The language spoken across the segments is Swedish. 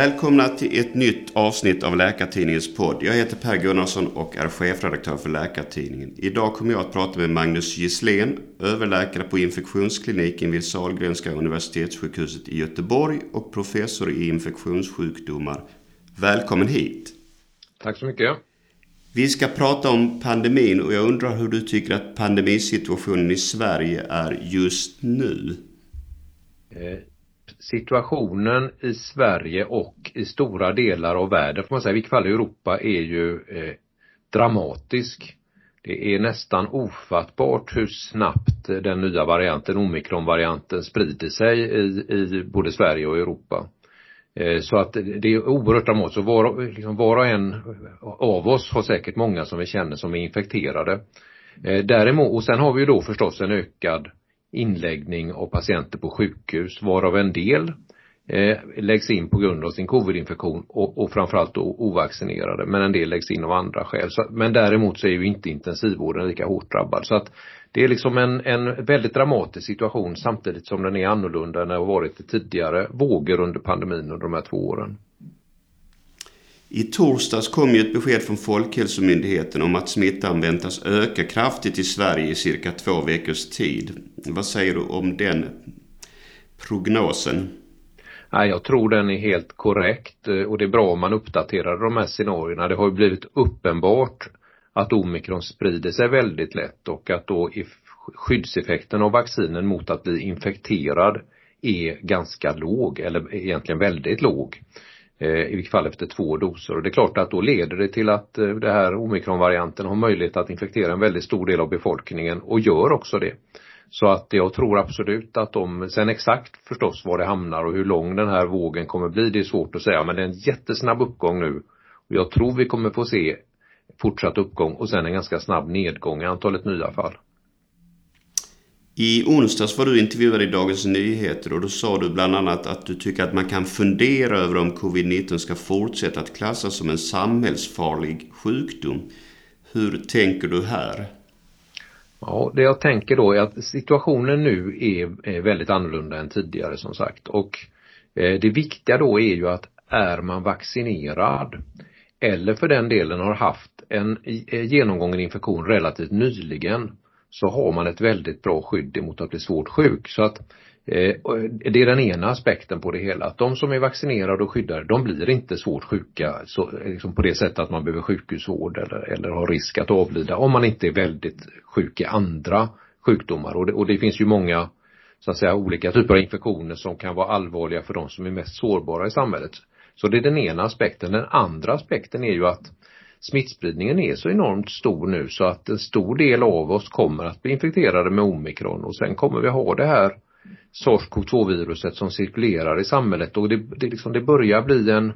Välkomna till ett nytt avsnitt av Läkartidningens podd. Jag heter Per Gunnarsson och är chefredaktör för Läkartidningen. Idag kommer jag att prata med Magnus Gisslén, överläkare på infektionskliniken vid Sahlgrenska universitetssjukhuset i Göteborg och professor i infektionssjukdomar. Välkommen hit! Tack så mycket! Vi ska prata om pandemin och jag undrar hur du tycker att pandemisituationen i Sverige är just nu? Situationen i Sverige och i stora delar av världen, får man säga, i vilket fall i Europa, är ju eh, dramatisk. Det är nästan ofattbart hur snabbt den nya varianten, omikronvarianten, sprider sig i, i både Sverige och Europa. Eh, så att det är oerhört dramatiskt och var, liksom var och en av oss har säkert många som vi känner som är infekterade. Eh, däremot, och sen har vi ju då förstås en ökad inläggning av patienter på sjukhus varav en del eh, läggs in på grund av sin covidinfektion och, och framförallt då ovaccinerade men en del läggs in av andra skäl. Så, men däremot så är ju inte intensivvården lika hårt drabbad så att det är liksom en, en väldigt dramatisk situation samtidigt som den är annorlunda än det har varit i tidigare vågor under pandemin under de här två åren. I torsdags kom ju ett besked från Folkhälsomyndigheten om att smittan väntas öka kraftigt i Sverige i cirka två veckors tid. Vad säger du om den prognosen? Nej, jag tror den är helt korrekt eh, och det är bra om man uppdaterar de här scenarierna. Det har ju blivit uppenbart att omikron sprider sig väldigt lätt och att då skyddseffekten av vaccinen mot att bli infekterad är ganska låg eller egentligen väldigt låg. Eh, I vilket fall efter två doser. Och det är klart att då leder det till att den det här omikronvarianten har möjlighet att infektera en väldigt stor del av befolkningen och gör också det. Så att jag tror absolut att de, sen exakt förstås var det hamnar och hur lång den här vågen kommer bli, det är svårt att säga, men det är en jättesnabb uppgång nu. Och jag tror vi kommer få se fortsatt uppgång och sen en ganska snabb nedgång i antalet nya fall. I onsdags var du intervjuad i Dagens Nyheter och då sa du bland annat att du tycker att man kan fundera över om covid-19 ska fortsätta att klassas som en samhällsfarlig sjukdom. Hur tänker du här? Ja, det jag tänker då är att situationen nu är, väldigt annorlunda än tidigare som sagt och eh, det viktiga då är ju att är man vaccinerad eller för den delen har haft en eh, genomgången infektion relativt nyligen så har man ett väldigt bra skydd emot att bli svårt sjuk. Så att eh, eh, det är den ena aspekten på det hela. Att de som är vaccinerade och skyddade, de blir inte svårt sjuka så, eh, liksom på det sättet att man behöver sjukhusvård eller, eller har risk att avlida om man inte är väldigt sjuk i andra sjukdomar. Och det, och det finns ju många så att säga olika typer av infektioner som kan vara allvarliga för de som är mest sårbara i samhället. Så det är den ena aspekten. Den andra aspekten är ju att smittspridningen är så enormt stor nu så att en stor del av oss kommer att bli infekterade med omikron. Och sen kommer vi ha det här SARS-CoV-2-viruset som cirkulerar i samhället. Och det, det, liksom, det börjar bli en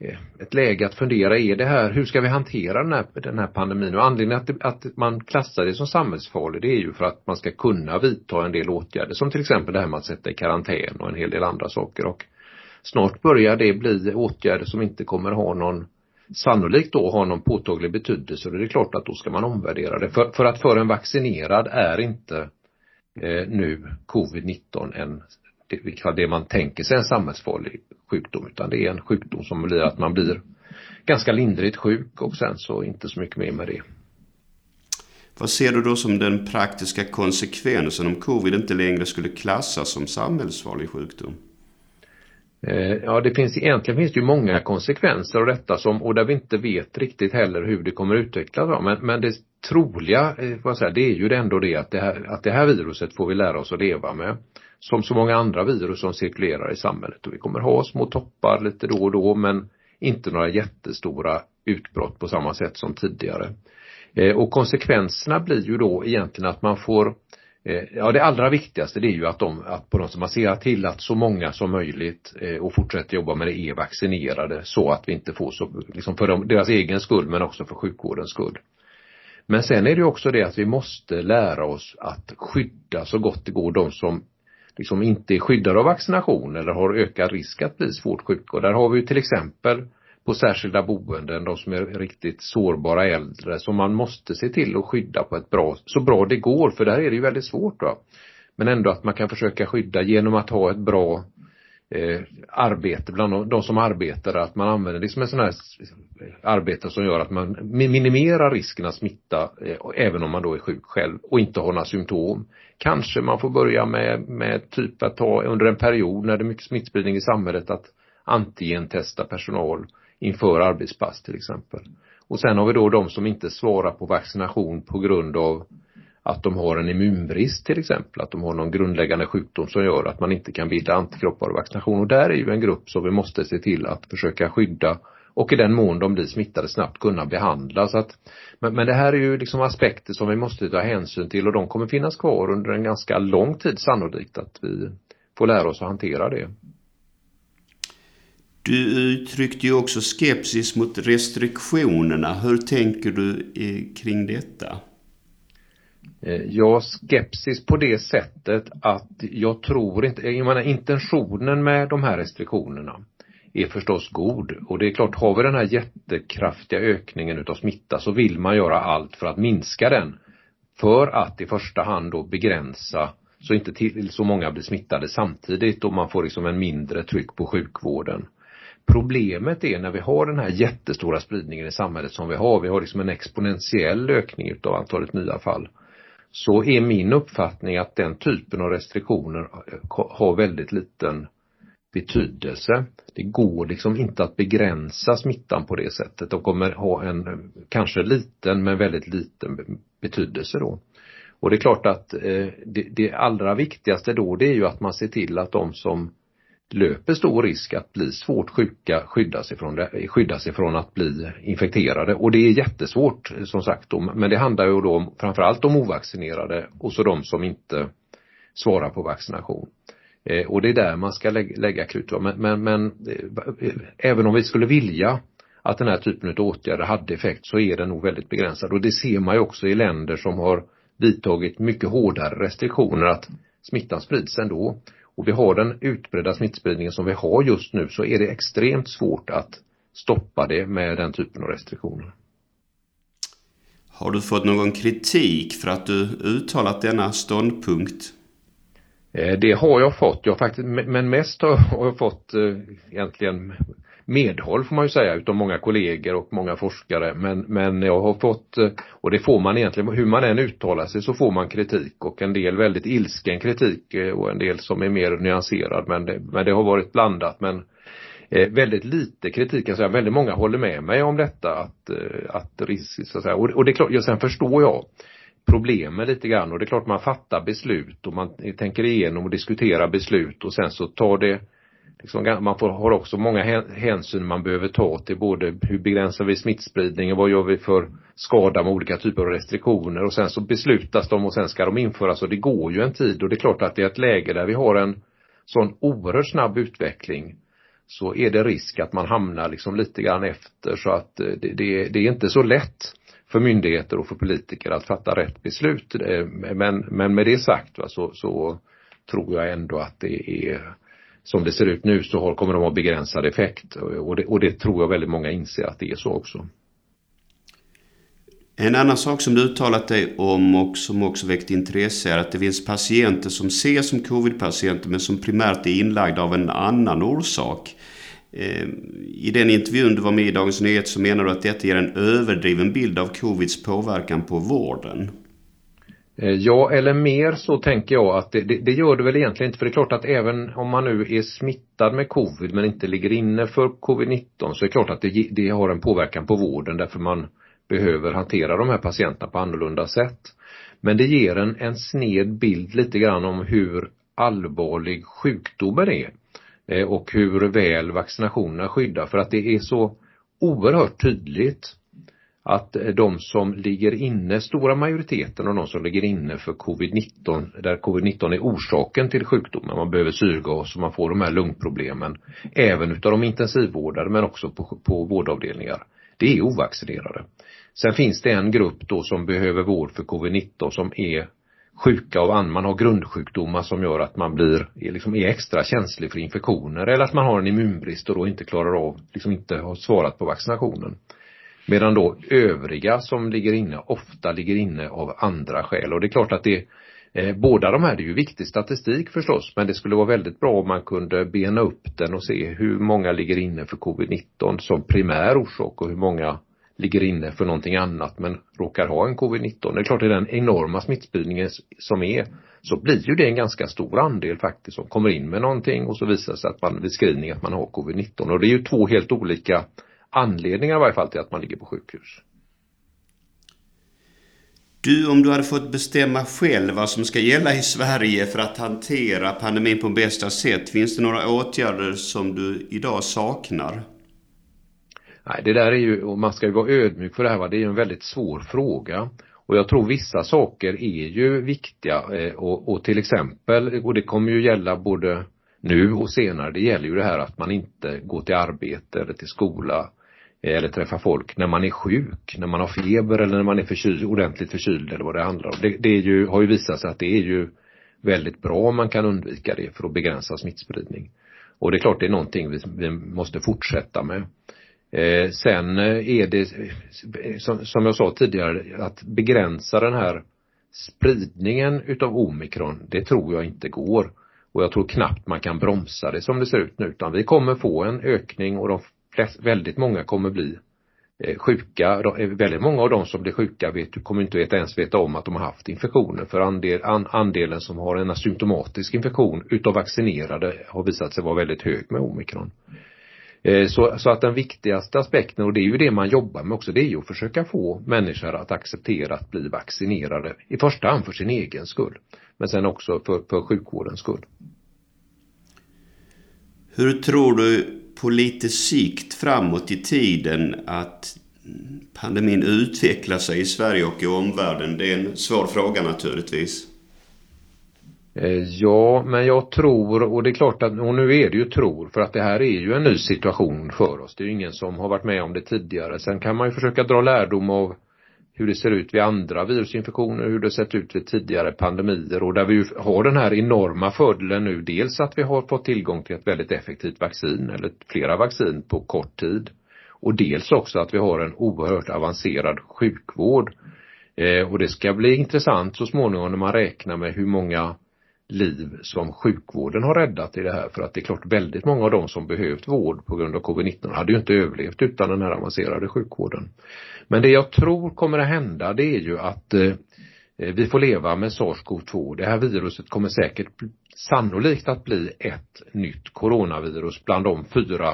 eh, ett läge att fundera, är det här, hur ska vi hantera den här, den här pandemin? Och anledningen att, det, att man klassar det som samhällsfarlig det är ju för att man ska kunna vidta en del åtgärder. Som till exempel det här med att sätta i karantän och en hel del andra saker. Och snart börjar det bli åtgärder som inte kommer ha någon sannolikt då har någon påtaglig betydelse och det är klart att då ska man omvärdera det. För, för att för en vaccinerad är inte eh, nu covid-19 en det, det man tänker sig en samhällsfarlig sjukdom utan det är en sjukdom som blir att man blir ganska lindrigt sjuk och sen så inte så mycket mer med det. Vad ser du då som den praktiska konsekvensen om covid inte längre skulle klassas som samhällsfarlig sjukdom? Eh, ja, det finns egentligen finns det ju många konsekvenser av detta som, och där vi inte vet riktigt heller hur det kommer utvecklas. Men, men det troliga, eh, får jag säga, det är ju ändå det att det, här, att det här viruset får vi lära oss att leva med. Som så många andra virus som cirkulerar i samhället. Och vi kommer ha små toppar lite då och då men inte några jättestora utbrott på samma sätt som tidigare. Eh, och konsekvenserna blir ju då egentligen att man får Eh, Eh, ja, det allra viktigaste det är ju att de, att på något sätt man ser till att så många som möjligt eh, och fortsätter jobba med det är vaccinerade så att vi inte får så, liksom för deras egen skull men också för sjukvårdens skull. Men sen är det ju också det att vi måste lära oss att skydda så gott det går de som liksom inte är skyddade av vaccination eller har ökad risk att bli svårt sjuka. Och där har vi ju till exempel på särskilda boenden, de som är riktigt sårbara äldre som man måste se till att skydda på ett bra, så bra det går för där är det ju väldigt svårt va. Men ändå att man kan försöka skydda genom att ha ett bra eh, arbete bland de, de, som arbetar, att man använder det som en sån här arbete som gör att man minimerar risken att smitta eh, även om man då är sjuk själv och inte har några symptom. Kanske man får börja med, med typ att ta under en period när det är mycket smittspridning i samhället att antigentesta personal inför arbetspass till exempel. Och sen har vi då de som inte svarar på vaccination på grund av att de har en immunbrist till exempel, att de har någon grundläggande sjukdom som gör att man inte kan bilda antikroppar och vaccination. Och där är ju en grupp som vi måste se till att försöka skydda och i den mån de blir smittade snabbt kunna behandla. Så att, men, men det här är ju liksom aspekter som vi måste ta hänsyn till och de kommer finnas kvar under en ganska lång tid sannolikt att vi får lära oss att hantera det. Du uttryckte ju också skepsis mot restriktionerna. Hur tänker du eh, kring detta? Eh, ja, skepsis på det sättet att jag tror inte, jag menar intentionen med de här restriktionerna är förstås god och det är klart, har vi den här jättekraftiga ökningen utav smitta så vill man göra allt för att minska den. För att i första hand då begränsa så inte till, så många blir smittade samtidigt och man får liksom en mindre tryck på sjukvården. Problemet är när vi har den här jättestora spridningen i samhället som vi har, vi har liksom en exponentiell ökning utav antalet nya fall så är min uppfattning att den typen av restriktioner har väldigt liten betydelse. Det går liksom inte att begränsa smittan på det sättet. De kommer ha en kanske liten men väldigt liten betydelse då. Och det är klart att eh, det, det allra viktigaste då det är ju att man ser till att de som löper stor risk att bli svårt sjuka skyddas ifrån, det, skyddas ifrån att bli infekterade och det är jättesvårt som sagt då, men det handlar ju då framförallt om ovaccinerade och så de som inte svarar på vaccination. Eh, och det är där man ska lägga, lägga krut. Men, men, men eh, även om vi skulle vilja att den här typen av åtgärder hade effekt så är den nog väldigt begränsad och det ser man ju också i länder som har vidtagit mycket hårdare restriktioner att smittan sprids ändå och vi har den utbredda smittspridningen som vi har just nu så är det extremt svårt att stoppa det med den typen av restriktioner. Har du fått någon kritik för att du uttalat denna ståndpunkt? Eh, det har jag fått, jag faktiskt, men mest har jag fått eh, egentligen medhåll får man ju säga utav många kollegor och många forskare. Men, men jag har fått, eh, och det får man egentligen, hur man än uttalar sig så får man kritik. Och en del väldigt ilsken kritik eh, och en del som är mer nyanserad. Men det, men det har varit blandat. Men eh, väldigt lite kritik, alltså väldigt många håller med mig om detta att, eh, att risk, så att säga, och, och det är klart, ja, sen förstår jag problemen lite grann. Och det är klart man fattar beslut och man tänker igenom och diskuterar beslut. Och sen så tar det liksom, man får, har också många hänsyn man behöver ta till både hur begränsar vi smittspridningen, vad gör vi för skada med olika typer av restriktioner? Och sen så beslutas de och sen ska de införas och det går ju en tid. Och det är klart att det är ett läge där vi har en sån oerhört snabb utveckling så är det risk att man hamnar liksom lite grann efter. Så att eh, det, det, det är inte så lätt för myndigheter och för politiker att fatta rätt beslut. Eh, men, men med det sagt va, så, så tror jag ändå att det är som det ser ut nu så har, kommer de ha begränsad effekt och det, och det tror jag väldigt många inser att det är så också. En annan sak som du uttalat dig om och som också väckt intresse är att det finns patienter som ses som covid-patienter men som primärt är inlagda av en annan orsak. Ehm, I den intervjun du var med i Dagens Nyheter så menar du att detta ger en överdriven bild av covids påverkan på vården. Eh, ja, eller mer så tänker jag att det, det, det, gör det väl egentligen inte. För det är klart att även om man nu är smittad med covid men inte ligger inne för covid-19 så är det klart att det, det har en påverkan på vården. Därför man behöver hantera de här patienterna på annorlunda sätt. Men det ger en, en sned bild lite grann om hur allvarlig sjukdomen är eh, och hur väl vaccinationerna skyddar. För att det är så oerhört tydligt att eh, de som ligger inne, stora majoriteten av de som ligger inne för covid-19, där covid-19 är orsaken till sjukdomen, man behöver syrgas och man får de här lungproblemen, även utav de intensivvårdade men också på, på vårdavdelningar, det är ovaccinerade. Sen finns det en grupp då som behöver vård för covid-19 som är sjuka av man har grundsjukdomar som gör att man blir, liksom är extra känslig för infektioner eller att man har en immunbrist och då inte klarar av, liksom inte har svarat på vaccinationen. Medan då övriga som ligger inne ofta ligger inne av andra skäl och det är klart att det Eh, båda de här, det är ju viktig statistik förstås, men det skulle vara väldigt bra om man kunde bena upp den och se hur många ligger inne för covid-19 som primär orsak och hur många ligger inne för någonting annat men råkar ha en covid-19. Det är klart, i den enorma smittspridningen som är så blir ju det en ganska stor andel faktiskt som kommer in med någonting och så visar det sig att man vid screening att man har covid-19 och det är ju två helt olika anledningar i varje fall till att man ligger på sjukhus. Du, om du hade fått bestämma själv vad som ska gälla i Sverige för att hantera pandemin på bästa sätt, finns det några åtgärder som du idag saknar? Nej, det där är ju, och man ska ju vara ödmjuk för det här va, det är ju en väldigt svår fråga. Och jag tror vissa saker är ju viktiga eh, och, och till exempel, och det kommer ju gälla både nu och senare, det gäller ju det här att man inte går till arbete eller till skola eller träffa folk när man är sjuk, när man har feber eller när man är förkyld, ordentligt förkyld eller vad det handlar om. Det, det är ju, har ju visat sig att det är ju väldigt bra om man kan undvika det för att begränsa smittspridning. Och det är klart det är någonting vi, vi måste fortsätta med. Eh, sen eh, är det, eh, som, som jag sa tidigare, att begränsa den här spridningen utav omikron, det tror jag inte går. Och jag tror knappt man kan bromsa det som det ser ut nu, utan vi kommer få en ökning och de flest, väldigt många kommer bli eh, sjuka. Eh, väldigt många av de som blir sjuka vet, kommer inte ens veta om att de har haft infektioner för andel, an, andelen som har en asymptomatisk infektion utav vaccinerade har visat sig vara väldigt hög med omikron. Eh, så, så att den viktigaste aspekten, och det är ju det man jobbar med också, det är ju att försöka få människor att acceptera att bli vaccinerade. I första hand för sin egen skull. Men sen också för, för sjukvårdens skull. Hur tror du på lite sikt framåt i tiden att pandemin utvecklar sig i Sverige och i omvärlden? Det är en svår fråga naturligtvis. Eh, ja, men jag tror, och det är klart att, och nu är det ju tror, för att det här är ju en ny situation för oss. Det är ju ingen som har varit med om det tidigare. Sen kan man ju försöka dra lärdom av hur det ser ut vid andra virusinfektioner, hur det sett ut vid tidigare pandemier och där vi ju har den här enorma fördelen nu, dels att vi har fått tillgång till ett väldigt effektivt vaccin eller flera vaccin på kort tid och dels också att vi har en oerhört avancerad sjukvård. Eh, och det ska bli intressant så småningom när man räknar med hur många liv som sjukvården har räddat i det här för att det är klart väldigt många av de som behövt vård på grund av covid-19 hade ju inte överlevt utan den här avancerade sjukvården. Men det jag tror kommer att hända det är ju att eh, vi får leva med SARS-CoV-2. Det här viruset kommer säkert sannolikt att bli ett nytt coronavirus bland de fyra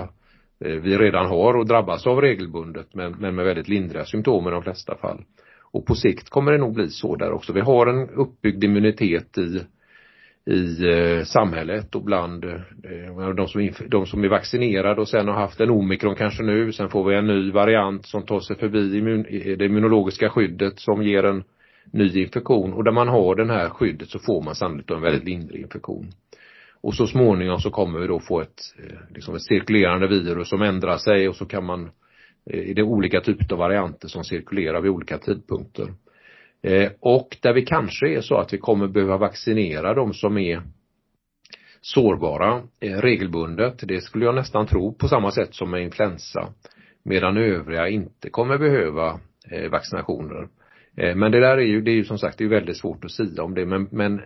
eh, vi redan har och drabbas av regelbundet men, men med väldigt lindriga symptom i de flesta fall. Och på sikt kommer det nog bli så där också. Vi har en uppbyggd immunitet i i eh, samhället och bland eh, de, som, de som är vaccinerade och sen har haft en omikron kanske nu, sen får vi en ny variant som tar sig förbi immun, eh, det immunologiska skyddet som ger en ny infektion och där man har det här skyddet så får man sannolikt en väldigt lindrig infektion. Och så småningom så kommer vi då få ett, eh, liksom ett cirkulerande virus som ändrar sig och så kan man eh, är det olika typer av varianter som cirkulerar vid olika tidpunkter. Eh, och där vi kanske är så att vi kommer behöva vaccinera de som är sårbara eh, regelbundet. Det skulle jag nästan tro på samma sätt som med influensa. Medan övriga inte kommer behöva eh, vaccinationer. Men det där är ju, det är ju som sagt, det är väldigt svårt att säga om det men, men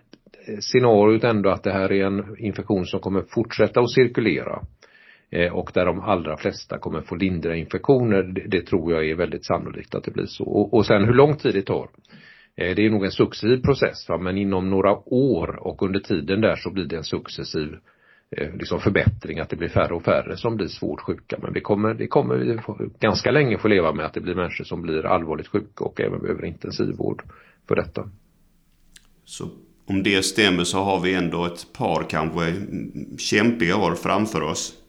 scenariot ändå att det här är en infektion som kommer fortsätta att cirkulera Eh, och där de allra flesta kommer få lindriga infektioner, det, det, tror jag är väldigt sannolikt att det blir så. Och, och sen hur lång tid det tar, eh, det är nog en successiv process va? men inom några år och under tiden där så blir det en successiv eh, liksom förbättring, att det blir färre och färre som blir svårt sjuka. Men det kommer, det kommer vi ganska länge få leva med att det blir människor som blir allvarligt sjuka och även behöver intensivvård för detta. Så om det stämmer så har vi ändå ett par kanske kämpiga år framför oss?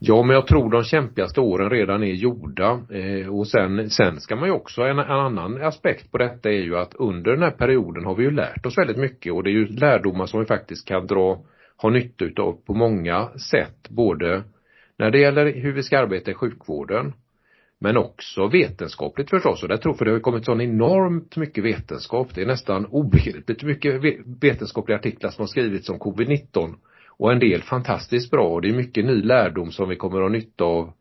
Ja, men jag tror de kämpigaste åren redan är gjorda. Eh, och sen, sen ska man ju också, en, en, annan aspekt på detta är ju att under den här perioden har vi ju lärt oss väldigt mycket och det är ju lärdomar som vi faktiskt kan dra, ha nytta utav på många sätt, både när det gäller hur vi ska arbeta i sjukvården, men också vetenskapligt förstås. Och där tror för det har kommit så enormt mycket vetenskap. Det är nästan obegripligt mycket vetenskapliga artiklar som har skrivits om covid-19 och en del fantastiskt bra och det är mycket ny lärdom som vi kommer att ha nytta av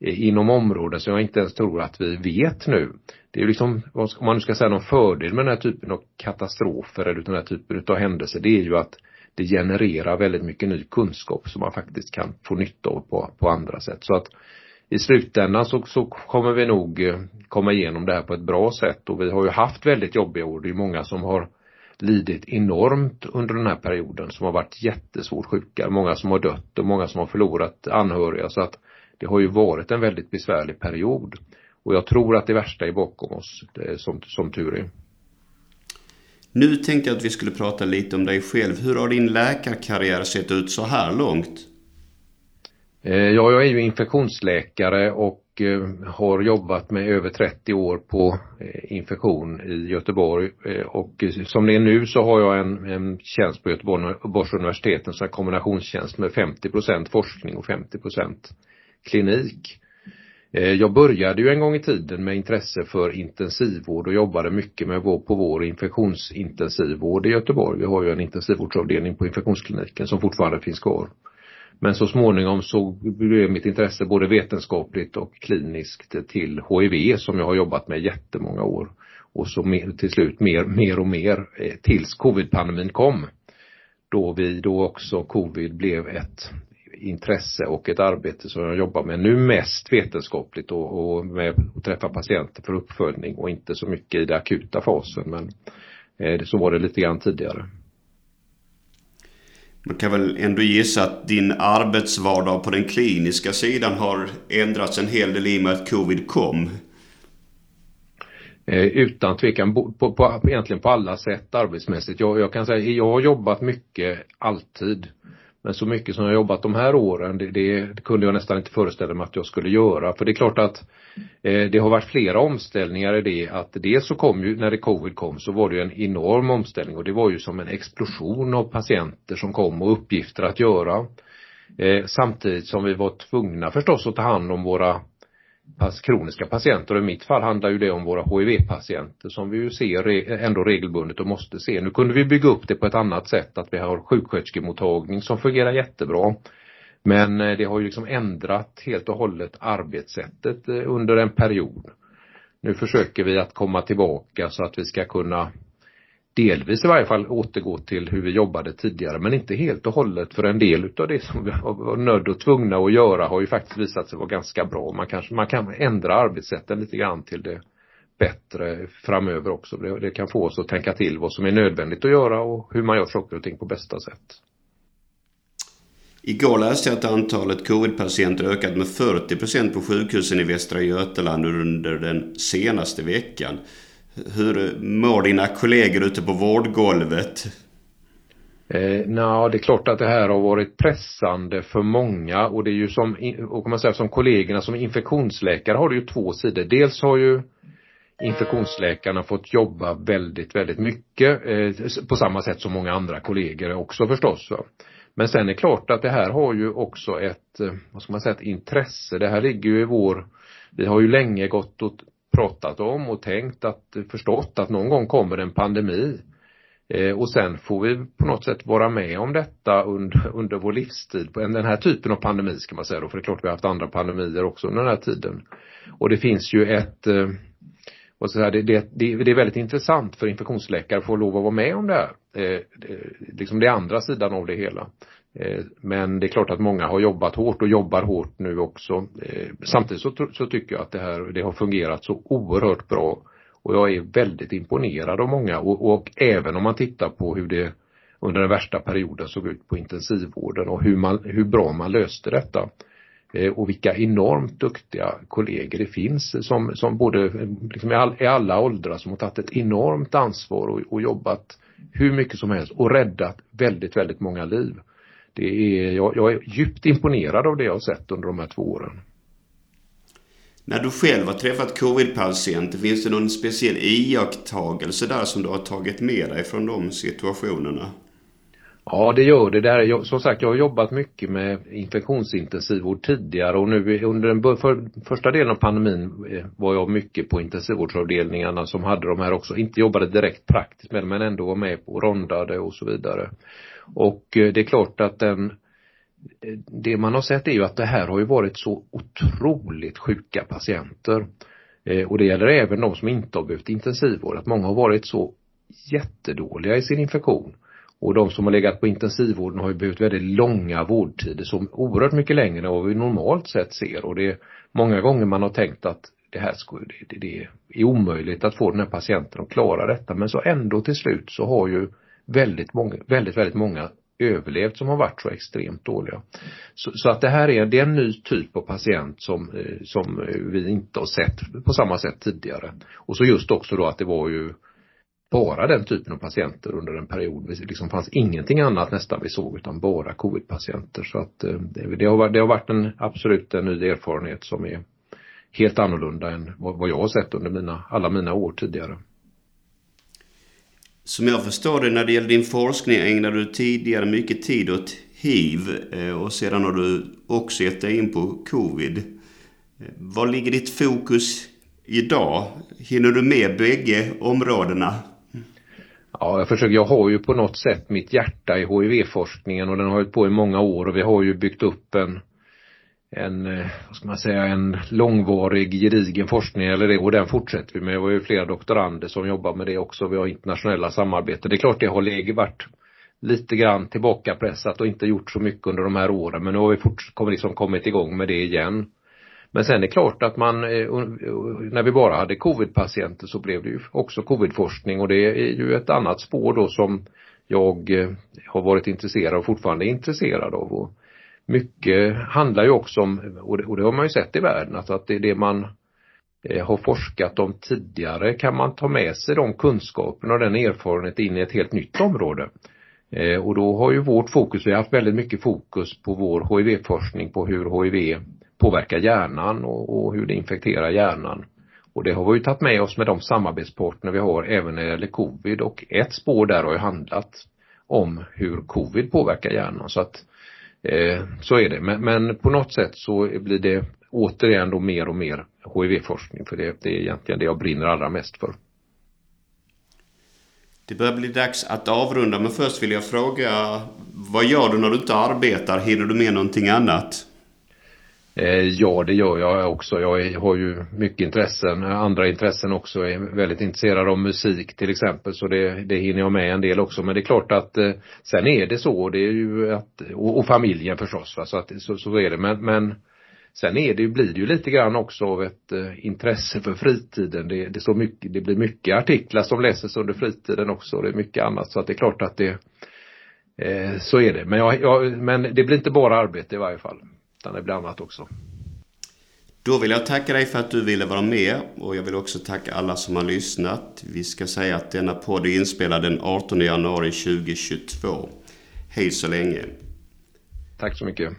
eh, inom områden som jag inte ens tror att vi vet nu. Det är liksom, om man nu ska säga någon fördel med den här typen av katastrofer eller den här typen av händelser, det är ju att det genererar väldigt mycket ny kunskap som man faktiskt kan få nytta av på, på andra sätt. Så att i slutändan så, så kommer vi nog eh, komma igenom det här på ett bra sätt och vi har ju haft väldigt jobbiga år. Det är många som har lidit enormt under den här perioden som har varit jättesvårt sjuka. Många som har dött och många som har förlorat anhöriga så att det har ju varit en väldigt besvärlig period. Och jag tror att det värsta är bakom oss, som, som tur är. Nu tänkte jag att vi skulle prata lite om dig själv. Hur har din läkarkarriär sett ut så här långt? Eh, ja, jag är ju infektionsläkare och och har jobbat med över 30 år på eh, infektion i Göteborg eh, och som det är nu så har jag en, en tjänst på Göteborgs universitet, en sån här kombinationstjänst med 50% forskning och 50% klinik. Jag började ju en gång i tiden med intresse för intensivvård och jobbade mycket med vår, på vår infektionsintensivvård i Göteborg. Vi har ju en intensivvårdsavdelning på infektionskliniken som fortfarande finns kvar. Men så småningom så blev mitt intresse både vetenskapligt och kliniskt till HIV som jag har jobbat med jättemånga år. Och så mer, till slut mer, mer och mer eh, tills covid-pandemin kom. Då vi då också covid blev ett intresse och ett arbete som jag jobbar med nu mest vetenskapligt och, och med att träffa patienter för uppföljning och inte så mycket i den akuta fasen men eh, så var det lite grann tidigare. Man kan väl ändå gissa att din arbetsvardag på den kliniska sidan har ändrats en hel del i och med att covid kom. Eh, utan tvekan, på, på, egentligen på alla sätt arbetsmässigt. Jag, jag kan säga, jag har jobbat mycket alltid. Men så mycket som jag jobbat de här åren, det, det, kunde jag nästan inte föreställa mig att jag skulle göra. För det är klart att eh, det har varit flera omställningar i det att dels så kom ju, när det covid kom så var det ju en enorm omställning och det var ju som en explosion av patienter som kom och uppgifter att göra. Eh, samtidigt som vi var tvungna förstås att ta hand om våra kroniska patienter och i mitt fall handlar ju det om våra HIV-patienter som vi ju ser ändå regelbundet och måste se. Nu kunde vi bygga upp det på ett annat sätt, att vi har sjuksköterskemottagning som fungerar jättebra. Men eh, det har ju liksom ändrat helt och hållet arbetssättet eh, under en period. Nu försöker vi att komma tillbaka så att vi ska kunna delvis i varje fall återgå till hur vi jobbade tidigare men inte helt och hållet för en del utav det som vi var nödd och tvungna att göra har ju faktiskt visat sig vara ganska bra. Man kanske, man kan ändra arbetssätten lite grann till det bättre framöver också. Det, det kan få oss att tänka till vad som är nödvändigt att göra och hur man gör saker och ting på bästa sätt. Igår läste jag att antalet covidpatienter ökat med 40 procent på sjukhusen i Västra Götaland under den senaste veckan. Hur mår dina kollegor ute på vårdgolvet? Eh, Nja, det är klart att det här har varit pressande för många och det är ju som, och kan man säga som kollegorna som infektionsläkare har det ju två sidor. Dels har ju infektionsläkarna fått jobba väldigt, väldigt mycket eh, på samma sätt som många andra kollegor också förstås. Va? Men sen är det klart att det här har ju också ett, eh, vad ska man säga, ett intresse. Det här ligger ju i vår, vi har ju länge gått och pratat om och tänkt att, förstått att någon gång kommer en pandemi. Eh, och sen får vi på något sätt vara med om detta under, under vår livstid. Den här typen av pandemi ska man säga då, för det är klart vi har haft andra pandemier också under den här tiden. Och det finns ju ett eh, och så här, det, det, det, det är väldigt intressant för infektionsläkare att få lov att vara med om det här. Eh, det, liksom det andra sidan av det hela. Eh, men det är klart att många har jobbat hårt och jobbar hårt nu också. Eh, samtidigt så, så tycker jag att det här, det har fungerat så oerhört bra. Och jag är väldigt imponerad av många och, och även om man tittar på hur det under den värsta perioden såg ut på intensivvården och hur, man, hur bra man löste detta. Eh, och vilka enormt duktiga kollegor det finns som, som både liksom i, all, i alla åldrar som har tagit ett enormt ansvar och, och jobbat hur mycket som helst och räddat väldigt, väldigt många liv det är, jag, jag är djupt imponerad av det jag har sett under de här två åren. När du själv har träffat covid-patienter, finns det någon speciell iakttagelse där som du har tagit med dig från de situationerna? Ja, det gör det. Där, jag, som sagt, jag har jobbat mycket med infektionsintensivvård tidigare och nu under den för, första delen av pandemin eh, var jag mycket på intensivvårdsavdelningarna som hade de här också, inte jobbade direkt praktiskt med det men ändå var med och rondade och så vidare. Och eh, det är klart att den det man har sett är ju att det här har ju varit så otroligt sjuka patienter. Eh, och det gäller även de som inte har behövt intensivvård, att många har varit så jättedåliga i sin infektion. Och de som har legat på intensivvården har ju behövt väldigt långa vårdtider, som oerhört mycket längre än vad vi normalt sett ser. Och det är många gånger man har tänkt att det här skulle, det, det är omöjligt att få den här patienten att klara detta. Men så ändå till slut så har ju väldigt många, väldigt, väldigt många överlevt som har varit så extremt dåliga. Så, så, att det här är, det är en ny typ av patient som, eh, som vi inte har sett på samma sätt tidigare. Och så just också då att det var ju bara den typen av patienter under en period. Det liksom fanns ingenting annat nästan vi såg utan bara covidpatienter. Så att eh, det, det, har, varit, det har varit en absolut en ny erfarenhet som är helt annorlunda än vad, vad jag har sett under mina, alla mina år tidigare. Som jag förstår det när det gäller din forskning ägnade du tidigare mycket tid åt hiv eh, och sedan har du också gett dig in på covid. Eh, var ligger ditt fokus idag? Hinner du med bägge områdena? Ja, jag försöker, jag har ju på något sätt mitt hjärta i HIV-forskningen och den har hållit på i många år och vi har ju byggt upp en en, eh, vad ska man säga, en långvarig gedigen forskning eller det och den fortsätter vi med. Vi har ju flera doktorander som jobbar med det också. Vi har internationella samarbeten. Det är klart det har legat varit lite grann tillbakapressat och inte gjort så mycket under de här åren men nu har vi fort, kommit, liksom kommit igång med det igen. Men sen är det klart att man, eh, när vi bara hade covidpatienter så blev det ju också covidforskning och det är ju ett annat spår då som jag eh, har varit intresserad och fortfarande är intresserad av. Mycket handlar ju också om, och det, och det har man ju sett i världen, alltså att det är det man eh, har forskat om tidigare kan man ta med sig de kunskaperna och den erfarenheten in i ett helt nytt område. Eh, och då har ju vårt fokus, vi har haft väldigt mycket fokus på vår HIV-forskning på hur HIV påverkar hjärnan och, och hur det infekterar hjärnan. Och det har vi ju tagit med oss med de samarbetspartner vi har även när det gäller covid och ett spår där har ju handlat om hur covid påverkar hjärnan så att Eh, så är det. Men, men, på något sätt så blir det återigen då mer och mer HIV-forskning för det, det är egentligen det jag brinner allra mest för. Det börjar bli dags att avrunda men först vill jag fråga vad gör du när du inte arbetar? Hinner du med någonting annat? Eh, ja, det gör jag också. Jag har ju mycket intressen, eh, andra intressen också. Jag är väldigt intresserad av musik till exempel så det, det hinner jag med en del också. Men det är klart att eh, sen är det så, det är ju att, och, och familjen förstås va? så att så, så är det. Men, men sen är det, blir det ju lite grann också av ett intresse för fritiden. Det, det, så mycket, det blir mycket artiklar som läses under fritiden också och det är mycket annat så att det är klart att det så är det. Men, jag, jag, men det blir inte bara arbete i varje fall. Utan det blir annat också. Då vill jag tacka dig för att du ville vara med och jag vill också tacka alla som har lyssnat. Vi ska säga att denna podd är inspelad den 18 januari 2022. Hej så länge. Tack så mycket.